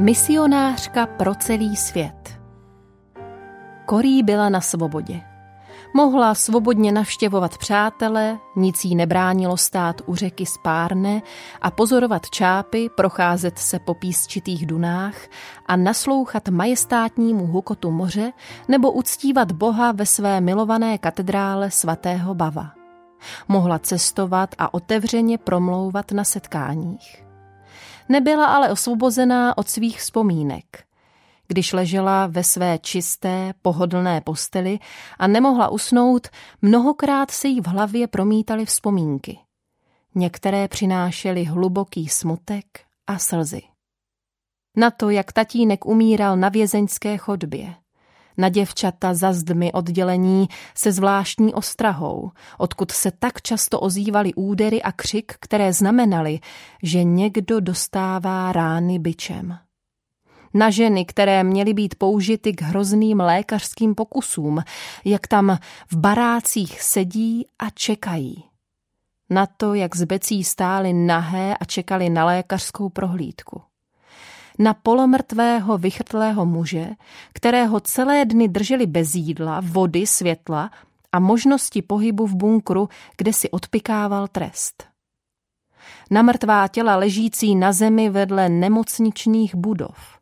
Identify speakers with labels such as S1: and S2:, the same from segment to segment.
S1: Misionářka pro celý svět. Korí byla na svobodě. Mohla svobodně navštěvovat přátele, nic jí nebránilo stát u řeky Spárne a pozorovat čápy, procházet se po písčitých dunách a naslouchat majestátnímu hukotu moře nebo uctívat Boha ve své milované katedrále svatého Bava. Mohla cestovat a otevřeně promlouvat na setkáních. Nebyla ale osvobozená od svých vzpomínek. Když ležela ve své čisté, pohodlné posteli a nemohla usnout, mnohokrát se jí v hlavě promítaly vzpomínky. Některé přinášely hluboký smutek a slzy. Na to, jak tatínek umíral na vězeňské chodbě – na děvčata za zdmi oddělení se zvláštní ostrahou, odkud se tak často ozývaly údery a křik, které znamenaly, že někdo dostává rány byčem. Na ženy, které měly být použity k hrozným lékařským pokusům, jak tam v barácích sedí a čekají. Na to, jak z becí stály nahé a čekali na lékařskou prohlídku na polomrtvého vychrtlého muže, kterého celé dny drželi bez jídla, vody, světla a možnosti pohybu v bunkru, kde si odpikával trest. Na mrtvá těla ležící na zemi vedle nemocničních budov.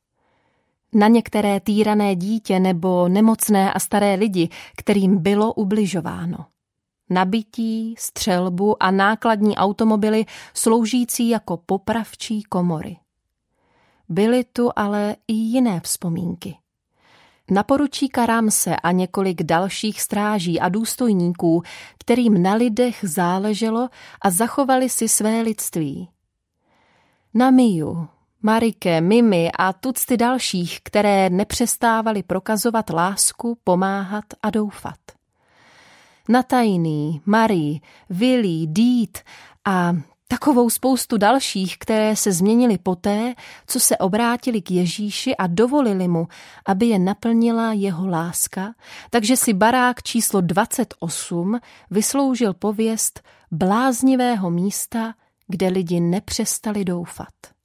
S1: Na některé týrané dítě nebo nemocné a staré lidi, kterým bylo ubližováno. Nabití, střelbu a nákladní automobily sloužící jako popravčí komory. Byly tu ale i jiné vzpomínky. Na poručíka Ramse a několik dalších stráží a důstojníků, kterým na lidech záleželo a zachovali si své lidství. Na Miu, Marike, Mimi a tucty dalších, které nepřestávali prokazovat lásku, pomáhat a doufat. Na Tajný, Marie, Willy, Dít a Takovou spoustu dalších, které se změnili poté, co se obrátili k Ježíši a dovolili mu, aby je naplnila jeho láska, takže si barák číslo 28 vysloužil pověst bláznivého místa, kde lidi nepřestali doufat.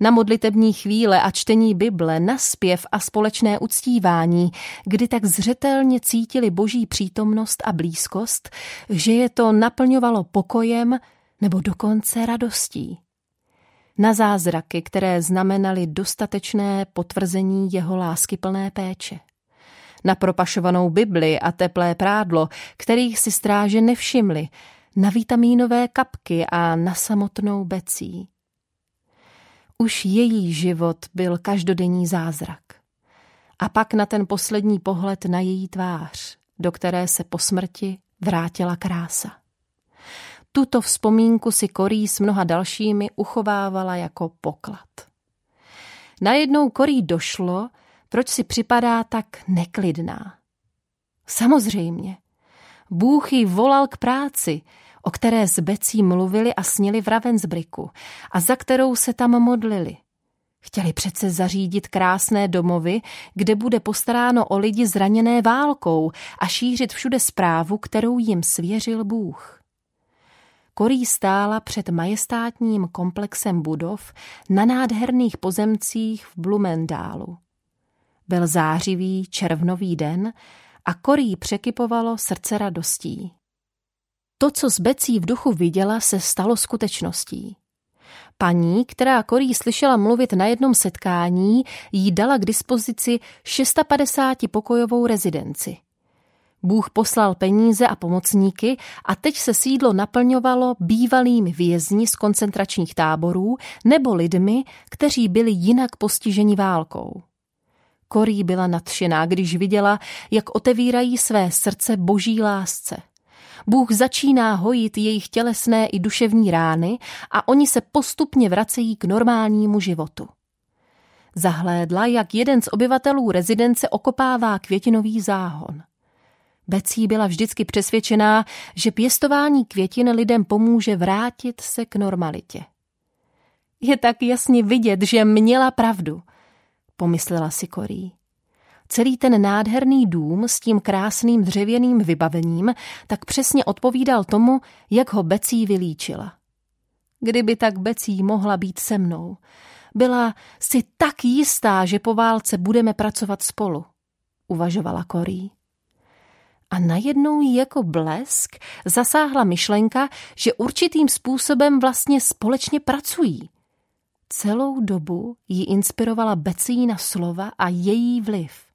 S1: Na modlitební chvíle a čtení Bible, na zpěv a společné uctívání, kdy tak zřetelně cítili boží přítomnost a blízkost, že je to naplňovalo pokojem, nebo dokonce radostí. Na zázraky, které znamenaly dostatečné potvrzení jeho láskyplné péče. Na propašovanou Bibli a teplé prádlo, kterých si stráže nevšimli, na vitamínové kapky a na samotnou becí. Už její život byl každodenní zázrak. A pak na ten poslední pohled na její tvář, do které se po smrti vrátila krása. Tuto vzpomínku si Korí s mnoha dalšími uchovávala jako poklad. Najednou Korí došlo, proč si připadá tak neklidná. Samozřejmě. Bůh jí volal k práci, o které s Becí mluvili a snili v Ravensbriku a za kterou se tam modlili. Chtěli přece zařídit krásné domovy, kde bude postaráno o lidi zraněné válkou a šířit všude zprávu, kterou jim svěřil Bůh. Korí stála před majestátním komplexem budov na nádherných pozemcích v Blumendálu. Byl zářivý červnový den a Korí překypovalo srdce radostí. To, co s Becí v duchu viděla, se stalo skutečností. Paní, která Korí slyšela mluvit na jednom setkání, jí dala k dispozici 650 pokojovou rezidenci – Bůh poslal peníze a pomocníky a teď se sídlo naplňovalo bývalými vězni z koncentračních táborů nebo lidmi, kteří byli jinak postiženi válkou. Korí byla nadšená, když viděla, jak otevírají své srdce boží lásce. Bůh začíná hojit jejich tělesné i duševní rány a oni se postupně vracejí k normálnímu životu. Zahlédla, jak jeden z obyvatelů rezidence okopává květinový záhon. Becí byla vždycky přesvědčená, že pěstování květin lidem pomůže vrátit se k normalitě. Je tak jasně vidět, že měla pravdu, pomyslela si Korí. Celý ten nádherný dům s tím krásným dřevěným vybavením tak přesně odpovídal tomu, jak ho Becí vylíčila. Kdyby tak Becí mohla být se mnou. Byla si tak jistá, že po válce budeme pracovat spolu, uvažovala Korí. A najednou jí jako blesk zasáhla myšlenka, že určitým způsobem vlastně společně pracují. Celou dobu ji inspirovala Becína slova a její vliv.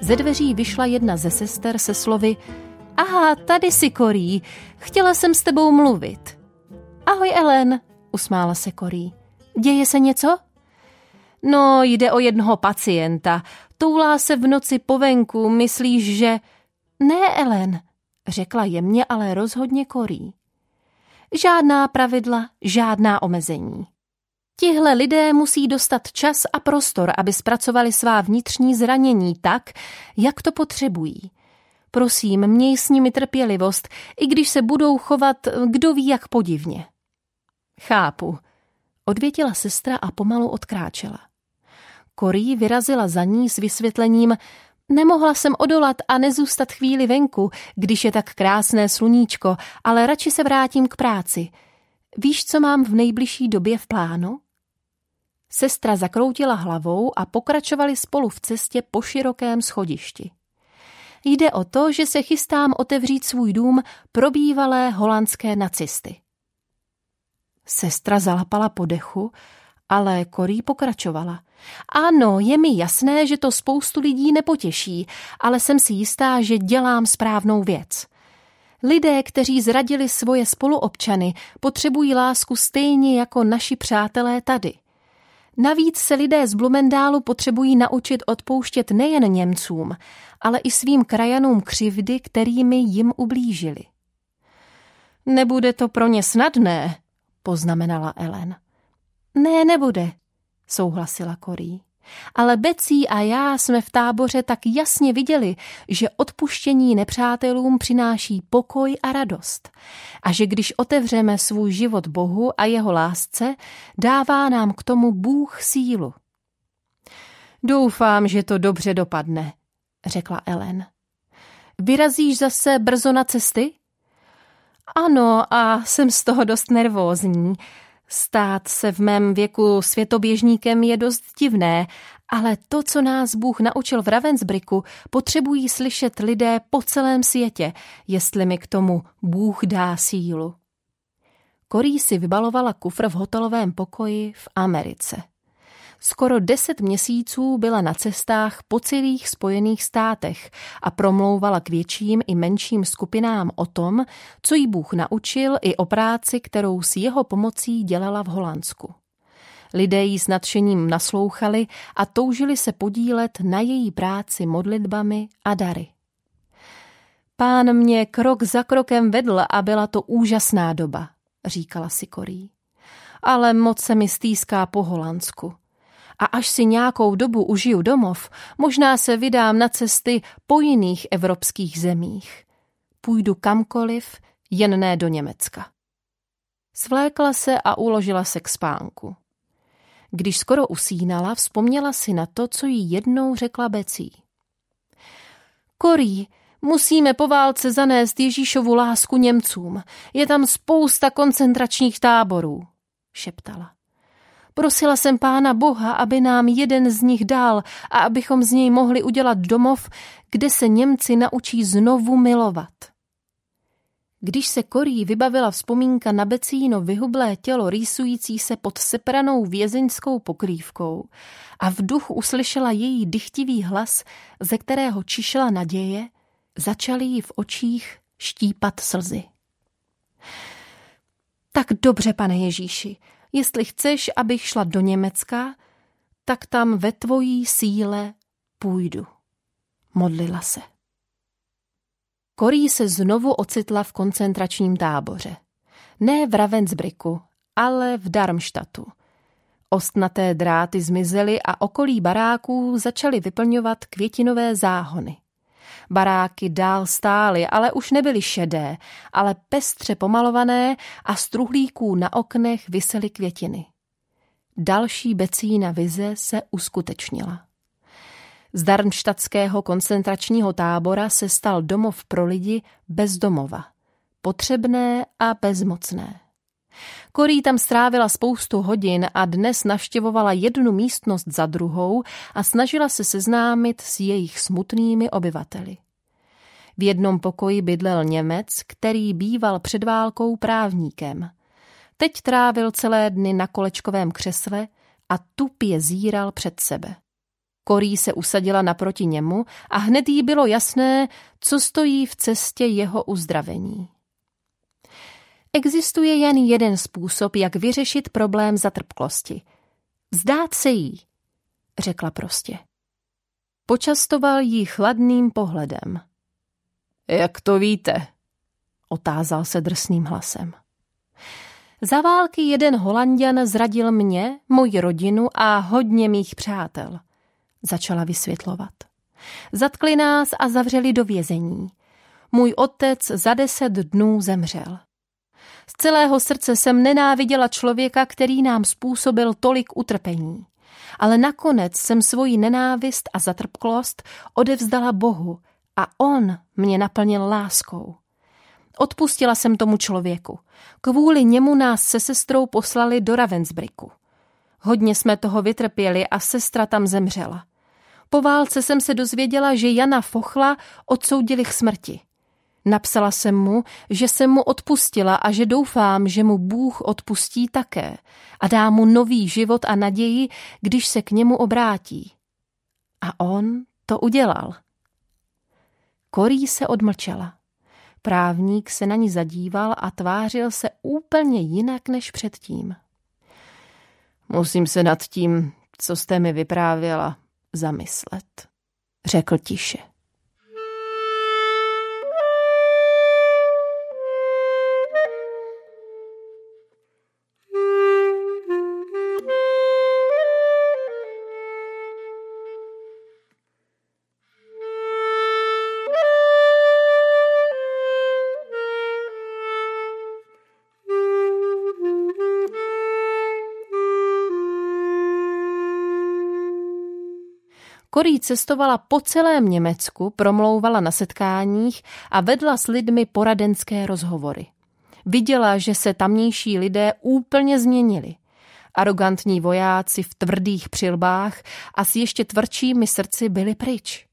S1: Ze dveří vyšla jedna ze sester se slovy Aha, tady si Korí, chtěla jsem s tebou mluvit. Ahoj, Ellen, usmála se Korí. Děje se něco? No, jde o jednoho pacienta. Toulá se v noci po venku, myslíš, že... Ne, Ellen, řekla jemně, ale rozhodně Korí. Žádná pravidla, žádná omezení. Tihle lidé musí dostat čas a prostor, aby zpracovali svá vnitřní zranění tak, jak to potřebují. Prosím, měj s nimi trpělivost, i když se budou chovat kdo ví jak podivně. Chápu, odvětila sestra a pomalu odkráčela. Korí vyrazila za ní s vysvětlením, nemohla jsem odolat a nezůstat chvíli venku, když je tak krásné sluníčko, ale radši se vrátím k práci. Víš, co mám v nejbližší době v plánu? Sestra zakroutila hlavou a pokračovali spolu v cestě po širokém schodišti. Jde o to, že se chystám otevřít svůj dům pro bývalé holandské nacisty. Sestra zalapala po dechu, ale Korí pokračovala. Ano, je mi jasné, že to spoustu lidí nepotěší, ale jsem si jistá, že dělám správnou věc. Lidé, kteří zradili svoje spoluobčany, potřebují lásku stejně jako naši přátelé tady – Navíc se lidé z Blumendálu potřebují naučit odpouštět nejen Němcům, ale i svým krajanům křivdy, kterými jim ublížili. Nebude to pro ně snadné, poznamenala Ellen. Ne, nebude, souhlasila Korí. Ale Becí a já jsme v táboře tak jasně viděli, že odpuštění nepřátelům přináší pokoj a radost. A že když otevřeme svůj život Bohu a jeho lásce, dává nám k tomu Bůh sílu. Doufám, že to dobře dopadne, řekla Ellen. Vyrazíš zase brzo na cesty? Ano, a jsem z toho dost nervózní. Stát se v mém věku světoběžníkem je dost divné, ale to, co nás Bůh naučil v Ravensbricku, potřebují slyšet lidé po celém světě, jestli mi k tomu Bůh dá sílu. Korí si vybalovala kufr v hotelovém pokoji v Americe. Skoro deset měsíců byla na cestách po celých spojených státech a promlouvala k větším i menším skupinám o tom, co jí Bůh naučil i o práci, kterou s jeho pomocí dělala v Holandsku. Lidé jí s nadšením naslouchali a toužili se podílet na její práci modlitbami a dary. Pán mě krok za krokem vedl a byla to úžasná doba, říkala si Korí. Ale moc se mi stýská po Holandsku a až si nějakou dobu užiju domov, možná se vydám na cesty po jiných evropských zemích. Půjdu kamkoliv, jen ne do Německa. Svlékla se a uložila se k spánku. Když skoro usínala, vzpomněla si na to, co jí jednou řekla Becí. Korí, musíme po válce zanést Ježíšovu lásku Němcům. Je tam spousta koncentračních táborů, šeptala. Prosila jsem pána Boha, aby nám jeden z nich dal a abychom z něj mohli udělat domov, kde se Němci naučí znovu milovat. Když se Korí vybavila vzpomínka na Becíno vyhublé tělo rýsující se pod sepranou vězeňskou pokrývkou a v duchu uslyšela její dychtivý hlas, ze kterého čišela naděje, začaly jí v očích štípat slzy. Tak dobře, pane Ježíši, Jestli chceš, abych šla do Německa, tak tam ve tvojí síle půjdu. Modlila se. Korí se znovu ocitla v koncentračním táboře. Ne v Ravensbricku, ale v Darmstadtu. Ostnaté dráty zmizely a okolí baráků začaly vyplňovat květinové záhony. Baráky dál stály, ale už nebyly šedé, ale pestře pomalované a z truhlíků na oknech visely květiny. Další becína vize se uskutečnila. Z Darmštadského koncentračního tábora se stal domov pro lidi bez domova. Potřebné a bezmocné. Korí tam strávila spoustu hodin a dnes navštěvovala jednu místnost za druhou a snažila se seznámit s jejich smutnými obyvateli. V jednom pokoji bydlel Němec, který býval před válkou právníkem. Teď trávil celé dny na kolečkovém křesle a tupě zíral před sebe. Korí se usadila naproti němu a hned jí bylo jasné, co stojí v cestě jeho uzdravení. Existuje jen jeden způsob, jak vyřešit problém zatrpklosti. Vzdát se jí, řekla prostě. Počastoval jí chladným pohledem. Jak to víte? otázal se drsným hlasem. Za války jeden holanděn zradil mě, moji rodinu a hodně mých přátel začala vysvětlovat. Zatkli nás a zavřeli do vězení. Můj otec za deset dnů zemřel. Z celého srdce jsem nenáviděla člověka, který nám způsobil tolik utrpení. Ale nakonec jsem svoji nenávist a zatrpklost odevzdala Bohu a on mě naplnil láskou. Odpustila jsem tomu člověku. Kvůli němu nás se sestrou poslali do Ravensbricku. Hodně jsme toho vytrpěli a sestra tam zemřela. Po válce jsem se dozvěděla, že Jana Fochla odsoudili k smrti. Napsala jsem mu, že jsem mu odpustila a že doufám, že mu Bůh odpustí také a dá mu nový život a naději, když se k němu obrátí. A on to udělal. Korí se odmlčela. Právník se na ní zadíval a tvářil se úplně jinak než předtím. Musím se nad tím, co jste mi vyprávěla, zamyslet, řekl tiše. Korí cestovala po celém Německu, promlouvala na setkáních a vedla s lidmi poradenské rozhovory. Viděla, že se tamnější lidé úplně změnili. Arogantní vojáci v tvrdých přilbách a s ještě tvrdšími srdci byli pryč.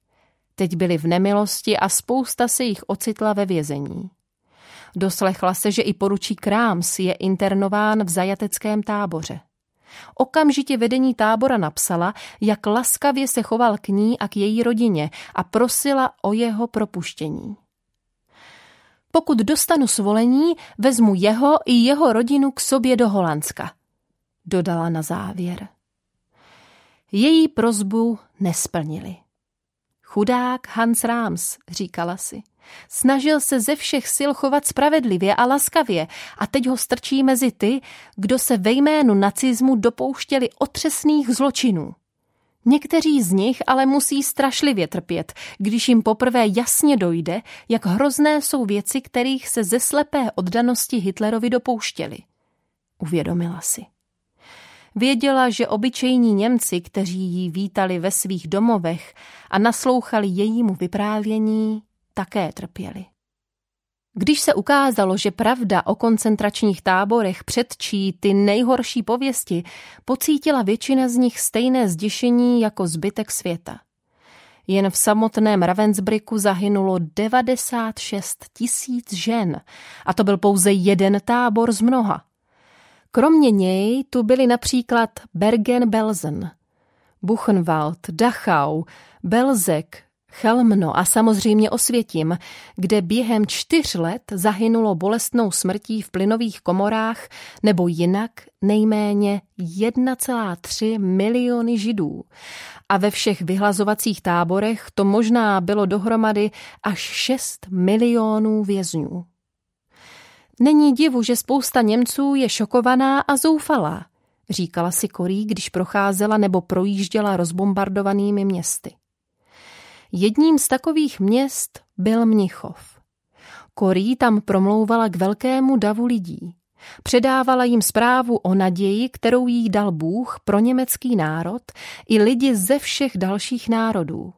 S1: Teď byli v nemilosti a spousta se jich ocitla ve vězení. Doslechla se, že i poručí Kráms je internován v zajateckém táboře. Okamžitě vedení tábora napsala, jak laskavě se choval k ní a k její rodině a prosila o jeho propuštění. Pokud dostanu svolení, vezmu jeho i jeho rodinu k sobě do Holandska, dodala na závěr. Její prozbu nesplnili. Chudák Hans Rams, říkala si. Snažil se ze všech sil chovat spravedlivě a laskavě a teď ho strčí mezi ty, kdo se ve jménu nacismu dopouštěli otřesných zločinů. Někteří z nich ale musí strašlivě trpět, když jim poprvé jasně dojde, jak hrozné jsou věci, kterých se ze slepé oddanosti Hitlerovi dopouštěli. Uvědomila si. Věděla, že obyčejní Němci, kteří ji vítali ve svých domovech a naslouchali jejímu vyprávění, také trpěli. Když se ukázalo, že pravda o koncentračních táborech předčí ty nejhorší pověsti, pocítila většina z nich stejné zděšení jako zbytek světa. Jen v samotném Ravensbricku zahynulo 96 tisíc žen a to byl pouze jeden tábor z mnoha. Kromě něj tu byli například Bergen-Belsen, Buchenwald, Dachau, Belzek, Chelmno a samozřejmě Osvětim, kde během čtyř let zahynulo bolestnou smrtí v plynových komorách nebo jinak nejméně 1,3 miliony židů. A ve všech vyhlazovacích táborech to možná bylo dohromady až 6 milionů vězňů. Není divu, že spousta Němců je šokovaná a zoufalá, říkala si Korí, když procházela nebo projížděla rozbombardovanými městy. Jedním z takových měst byl Mnichov. Korí tam promlouvala k velkému davu lidí. Předávala jim zprávu o naději, kterou jí dal Bůh pro německý národ i lidi ze všech dalších národů.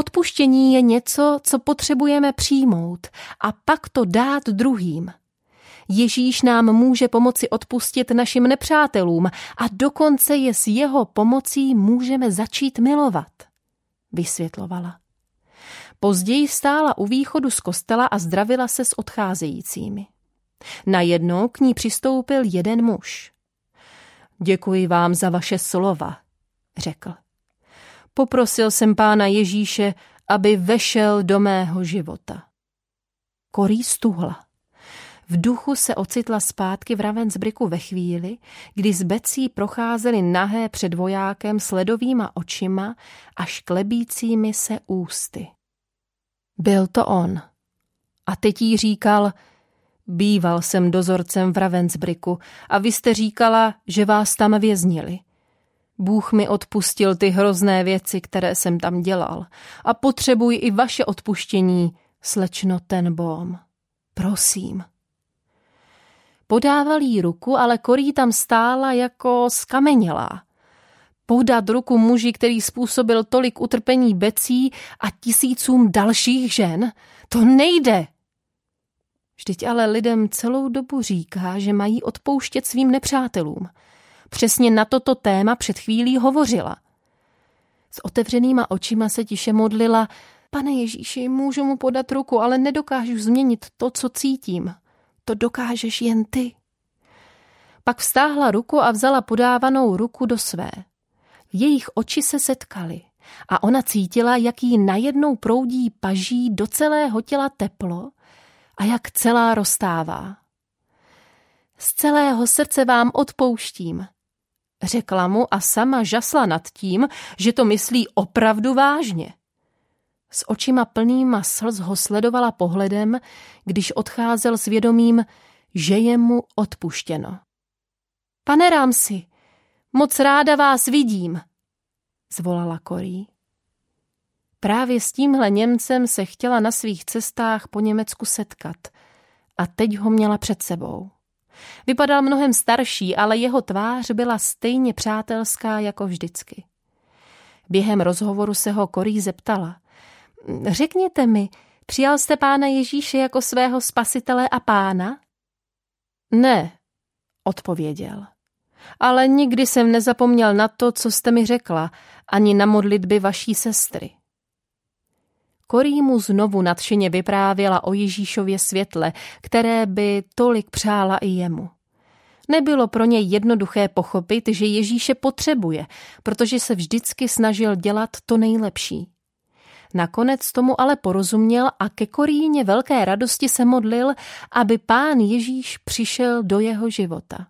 S1: Odpuštění je něco, co potřebujeme přijmout a pak to dát druhým. Ježíš nám může pomoci odpustit našim nepřátelům a dokonce je s jeho pomocí můžeme začít milovat vysvětlovala. Později stála u východu z kostela a zdravila se s odcházejícími. Najednou k ní přistoupil jeden muž. Děkuji vám za vaše slova, řekl. Poprosil jsem pána Ježíše, aby vešel do mého života. Korí stuhla. V duchu se ocitla zpátky v Ravensbriku ve chvíli, kdy z Becí procházeli nahé před vojákem s ledovýma očima a šklebícími se ústy. Byl to on. A teď jí říkal, býval jsem dozorcem v Ravensbriku a vy jste říkala, že vás tam věznili. Bůh mi odpustil ty hrozné věci, které jsem tam dělal a potřebuji i vaše odpuštění, slečno ten bom. Prosím. Podával jí ruku, ale Korí tam stála jako skamenělá. Podat ruku muži, který způsobil tolik utrpení Becí a tisícům dalších žen, to nejde. Vždyť ale lidem celou dobu říká, že mají odpouštět svým nepřátelům. Přesně na toto téma před chvílí hovořila. S otevřenýma očima se tiše modlila, pane Ježíši, můžu mu podat ruku, ale nedokážu změnit to, co cítím to dokážeš jen ty. Pak vstáhla ruku a vzala podávanou ruku do své. Jejich oči se setkaly a ona cítila, jak jí najednou proudí paží do celého těla teplo a jak celá roztává. Z celého srdce vám odpouštím, řekla mu a sama žasla nad tím, že to myslí opravdu vážně. S očima plnýma slz ho sledovala pohledem, když odcházel s vědomím, že je mu odpuštěno. Pane Rámsi, moc ráda vás vidím, zvolala Korí. Právě s tímhle Němcem se chtěla na svých cestách po Německu setkat a teď ho měla před sebou. Vypadal mnohem starší, ale jeho tvář byla stejně přátelská jako vždycky. Během rozhovoru se ho Korí zeptala – Řekněte mi, přijal jste pána Ježíše jako svého spasitele a pána? Ne, odpověděl. Ale nikdy jsem nezapomněl na to, co jste mi řekla, ani na modlitby vaší sestry. Korí mu znovu nadšeně vyprávěla o Ježíšově světle, které by tolik přála i jemu. Nebylo pro něj jednoduché pochopit, že Ježíše potřebuje, protože se vždycky snažil dělat to nejlepší. Nakonec tomu ale porozuměl a ke Koríně velké radosti se modlil, aby pán Ježíš přišel do jeho života.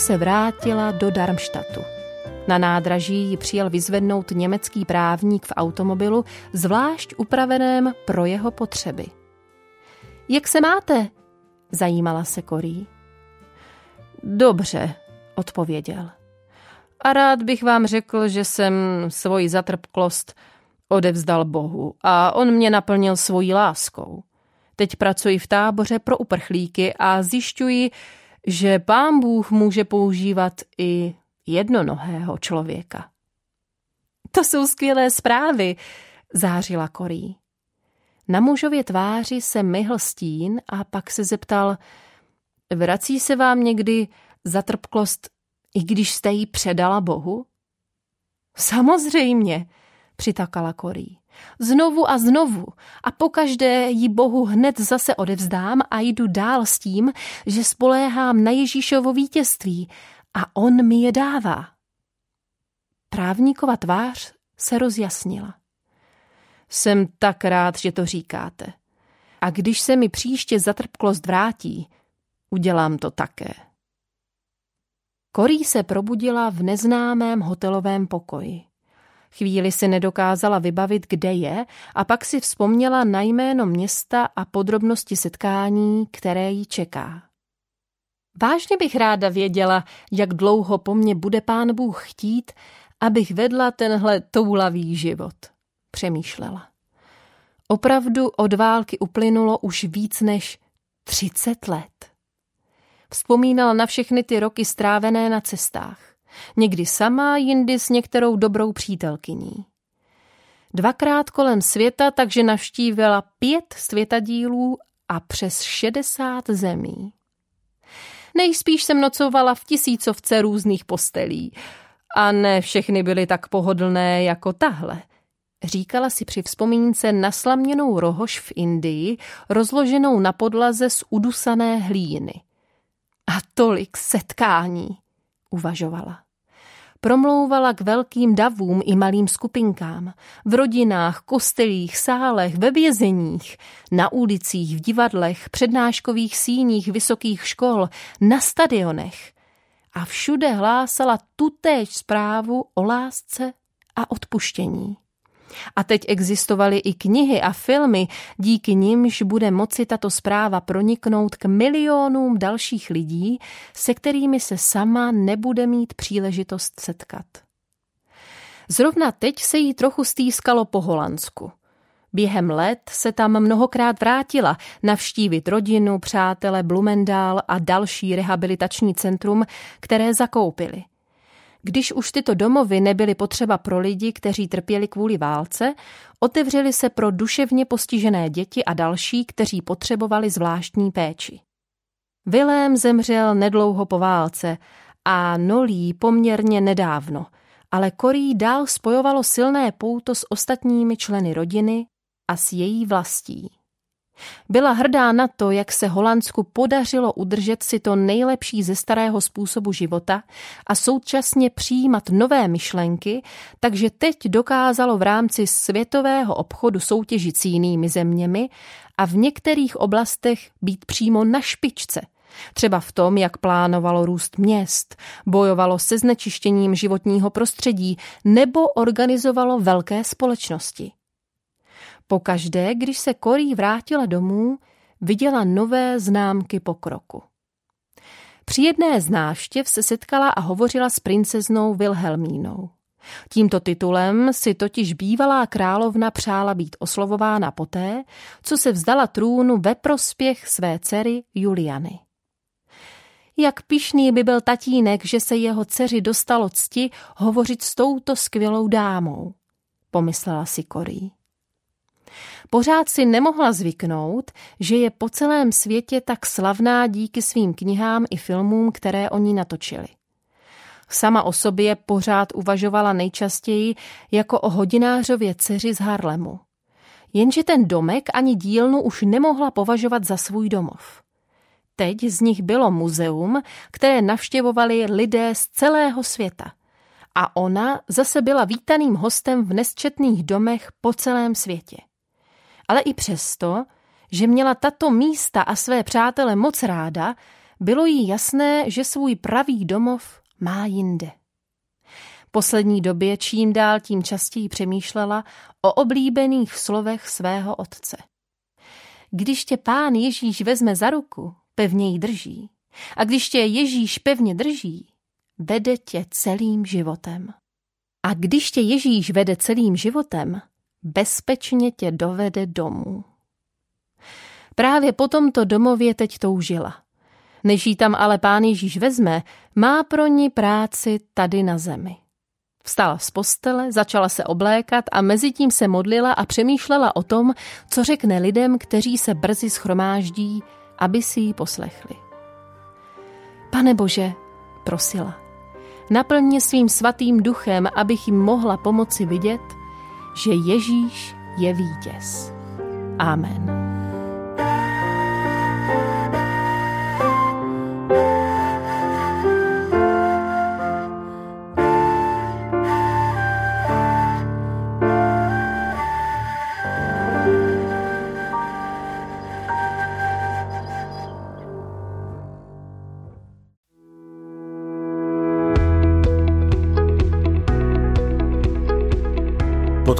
S1: Se vrátila do Darmstadtu. Na nádraží ji přijel vyzvednout německý právník v automobilu, zvlášť upraveném pro jeho potřeby. Jak se máte? Zajímala se Korí. Dobře, odpověděl. A rád bych vám řekl, že jsem svoji zatrpklost odevzdal Bohu a on mě naplnil svojí láskou. Teď pracuji v táboře pro uprchlíky a zjišťuji, že pán Bůh může používat i jednonohého člověka. To jsou skvělé zprávy, zářila Korí. Na mužově tváři se myhl stín a pak se zeptal, vrací se vám někdy zatrpklost, i když jste ji předala Bohu? Samozřejmě, přitakala Korí. Znovu a znovu a pokaždé ji Bohu hned zase odevzdám a jdu dál s tím, že spoléhám na Ježíšovo vítězství a on mi je dává. Právníkova tvář se rozjasnila. Jsem tak rád, že to říkáte. A když se mi příště zatrpklost vrátí, udělám to také. Korí se probudila v neznámém hotelovém pokoji. Chvíli si nedokázala vybavit, kde je, a pak si vzpomněla na jméno města a podrobnosti setkání, které jí čeká. Vážně bych ráda věděla, jak dlouho po mně bude pán Bůh chtít, abych vedla tenhle toulavý život, přemýšlela. Opravdu od války uplynulo už víc než třicet let. Vzpomínala na všechny ty roky strávené na cestách. Někdy sama, jindy s některou dobrou přítelkyní. Dvakrát kolem světa, takže navštívila pět světadílů a přes šedesát zemí. Nejspíš jsem nocovala v tisícovce různých postelí. A ne všechny byly tak pohodlné jako tahle. Říkala si při vzpomínce na rohož v Indii, rozloženou na podlaze z udusané hlíny. A tolik setkání, uvažovala. Promlouvala k velkým davům i malým skupinkám, v rodinách, kostelích, sálech, ve vězeních, na ulicích, v divadlech, přednáškových síních vysokých škol, na stadionech. A všude hlásala tutéž zprávu o lásce a odpuštění. A teď existovaly i knihy a filmy, díky nimž bude moci tato zpráva proniknout k milionům dalších lidí, se kterými se sama nebude mít příležitost setkat. Zrovna teď se jí trochu stýskalo po Holandsku. Během let se tam mnohokrát vrátila navštívit rodinu, přátele, Blumendál a další rehabilitační centrum, které zakoupili. Když už tyto domovy nebyly potřeba pro lidi, kteří trpěli kvůli válce, otevřely se pro duševně postižené děti a další, kteří potřebovali zvláštní péči. Vilém zemřel nedlouho po válce a Nolí poměrně nedávno, ale Korí dál spojovalo silné pouto s ostatními členy rodiny a s její vlastí. Byla hrdá na to, jak se Holandsku podařilo udržet si to nejlepší ze starého způsobu života a současně přijímat nové myšlenky, takže teď dokázalo v rámci světového obchodu soutěžit s jinými zeměmi a v některých oblastech být přímo na špičce. Třeba v tom, jak plánovalo růst měst, bojovalo se znečištěním životního prostředí nebo organizovalo velké společnosti. Pokaždé, když se Korí vrátila domů, viděla nové známky pokroku. Při jedné z návštěv se setkala a hovořila s princeznou Wilhelmínou. Tímto titulem si totiž bývalá královna přála být oslovována poté, co se vzdala trůnu ve prospěch své dcery Juliany. Jak pišný by byl tatínek, že se jeho dceři dostalo cti hovořit s touto skvělou dámou, pomyslela si Korí. Pořád si nemohla zvyknout, že je po celém světě tak slavná díky svým knihám i filmům, které oni natočili. Sama o sobě pořád uvažovala nejčastěji jako o hodinářově dceři z Harlemu. Jenže ten domek ani dílnu už nemohla považovat za svůj domov. Teď z nich bylo muzeum, které navštěvovali lidé z celého světa. A ona zase byla vítaným hostem v nesčetných domech po celém světě. Ale i přesto, že měla tato místa a své přátele moc ráda, bylo jí jasné, že svůj pravý domov má jinde. Poslední době čím dál tím častěji přemýšlela o oblíbených slovech svého otce. Když tě pán Ježíš vezme za ruku, pevně ji drží. A když tě Ježíš pevně drží, vede tě celým životem. A když tě Ježíš vede celým životem, bezpečně tě dovede domů. Právě po tomto domově teď toužila. Než jí tam ale pán Ježíš vezme, má pro ní práci tady na zemi. Vstala z postele, začala se oblékat a mezi tím se modlila a přemýšlela o tom, co řekne lidem, kteří se brzy schromáždí, aby si ji poslechli. Pane Bože, prosila, naplň mě svým svatým duchem, abych jim mohla pomoci vidět, že Ježíš je vítěz. Amen.